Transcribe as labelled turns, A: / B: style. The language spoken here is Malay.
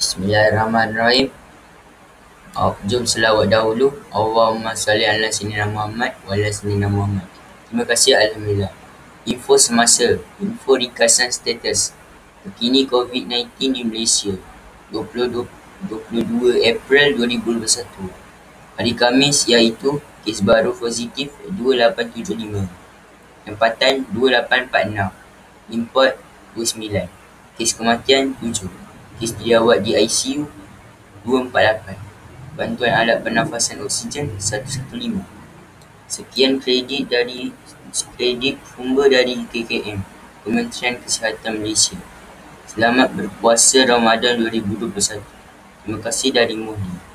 A: Bismillahirrahmanirrahim. Oh, jom selawat dahulu. Allahumma salli ala sayyidina Muhammad wa ala sayyidina Muhammad. Terima kasih Alhamdulillah. Info semasa. Info ringkasan status. Terkini COVID-19 di Malaysia. 22, 22 April 2021. Hari Khamis iaitu kes baru positif 2875. Tempatan 2846. Import 29. Kes kematian 7. Dirawat di ICU 248. Bantuan alat pernafasan oksigen 115. Sekian kredit dari kredit sumber dari KKM Kementerian Kesihatan Malaysia. Selamat berpuasa Ramadan 2021. Terima kasih dari Mohdi.